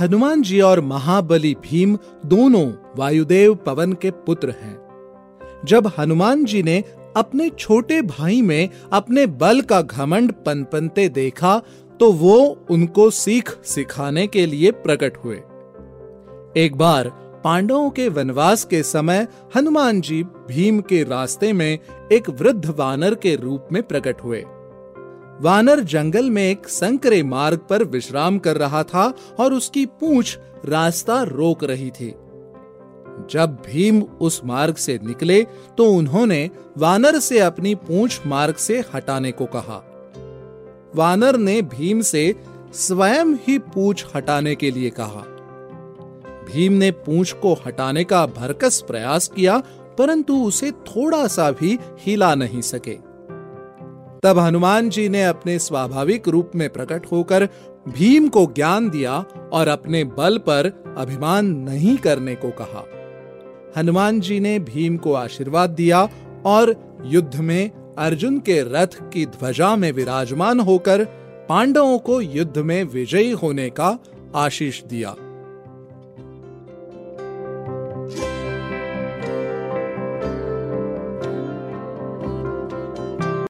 हनुमान जी और महाबली भीम दोनों वायुदेव पवन के पुत्र हैं। जब हनुमान जी ने अपने छोटे भाई में अपने बल का घमंड पनपनते देखा तो वो उनको सीख सिखाने के लिए प्रकट हुए। एक बार पांडवों के वनवास के समय हनुमान जी भीम के रास्ते में एक वृद्ध वानर के रूप में प्रकट हुए। वानर जंगल में एक संकरे मार्ग पर विश्राम कर रहा था और उसकी पूंछ रास्ता रोक रही थी। जब भीम उस मार्ग से निकले तो उन्होंने वानर से अपनी पूंछ मार्ग से हटाने को कहा। वानर ने भीम से स्वयं ही पूंछ हटाने के लिए कहा। भीम ने पूंछ को हटाने का भरकस प्रयास किया, परंतु उसे थोड़ा सा भी हिला नहीं सके। तब हनुमान जी ने अपने स्वाभाविक रूप में प्रकट होकर भीम को ज्ञान दिया और अपने बल पर अभिमान नहीं करने को कहा। हनुमान जी ने भीम को आशीर्वाद दिया और युद्ध में अर्जुन के रथ की ध्वजा में विराजमान होकर पांडवों को युद्ध में विजयी होने का आशीष दिया।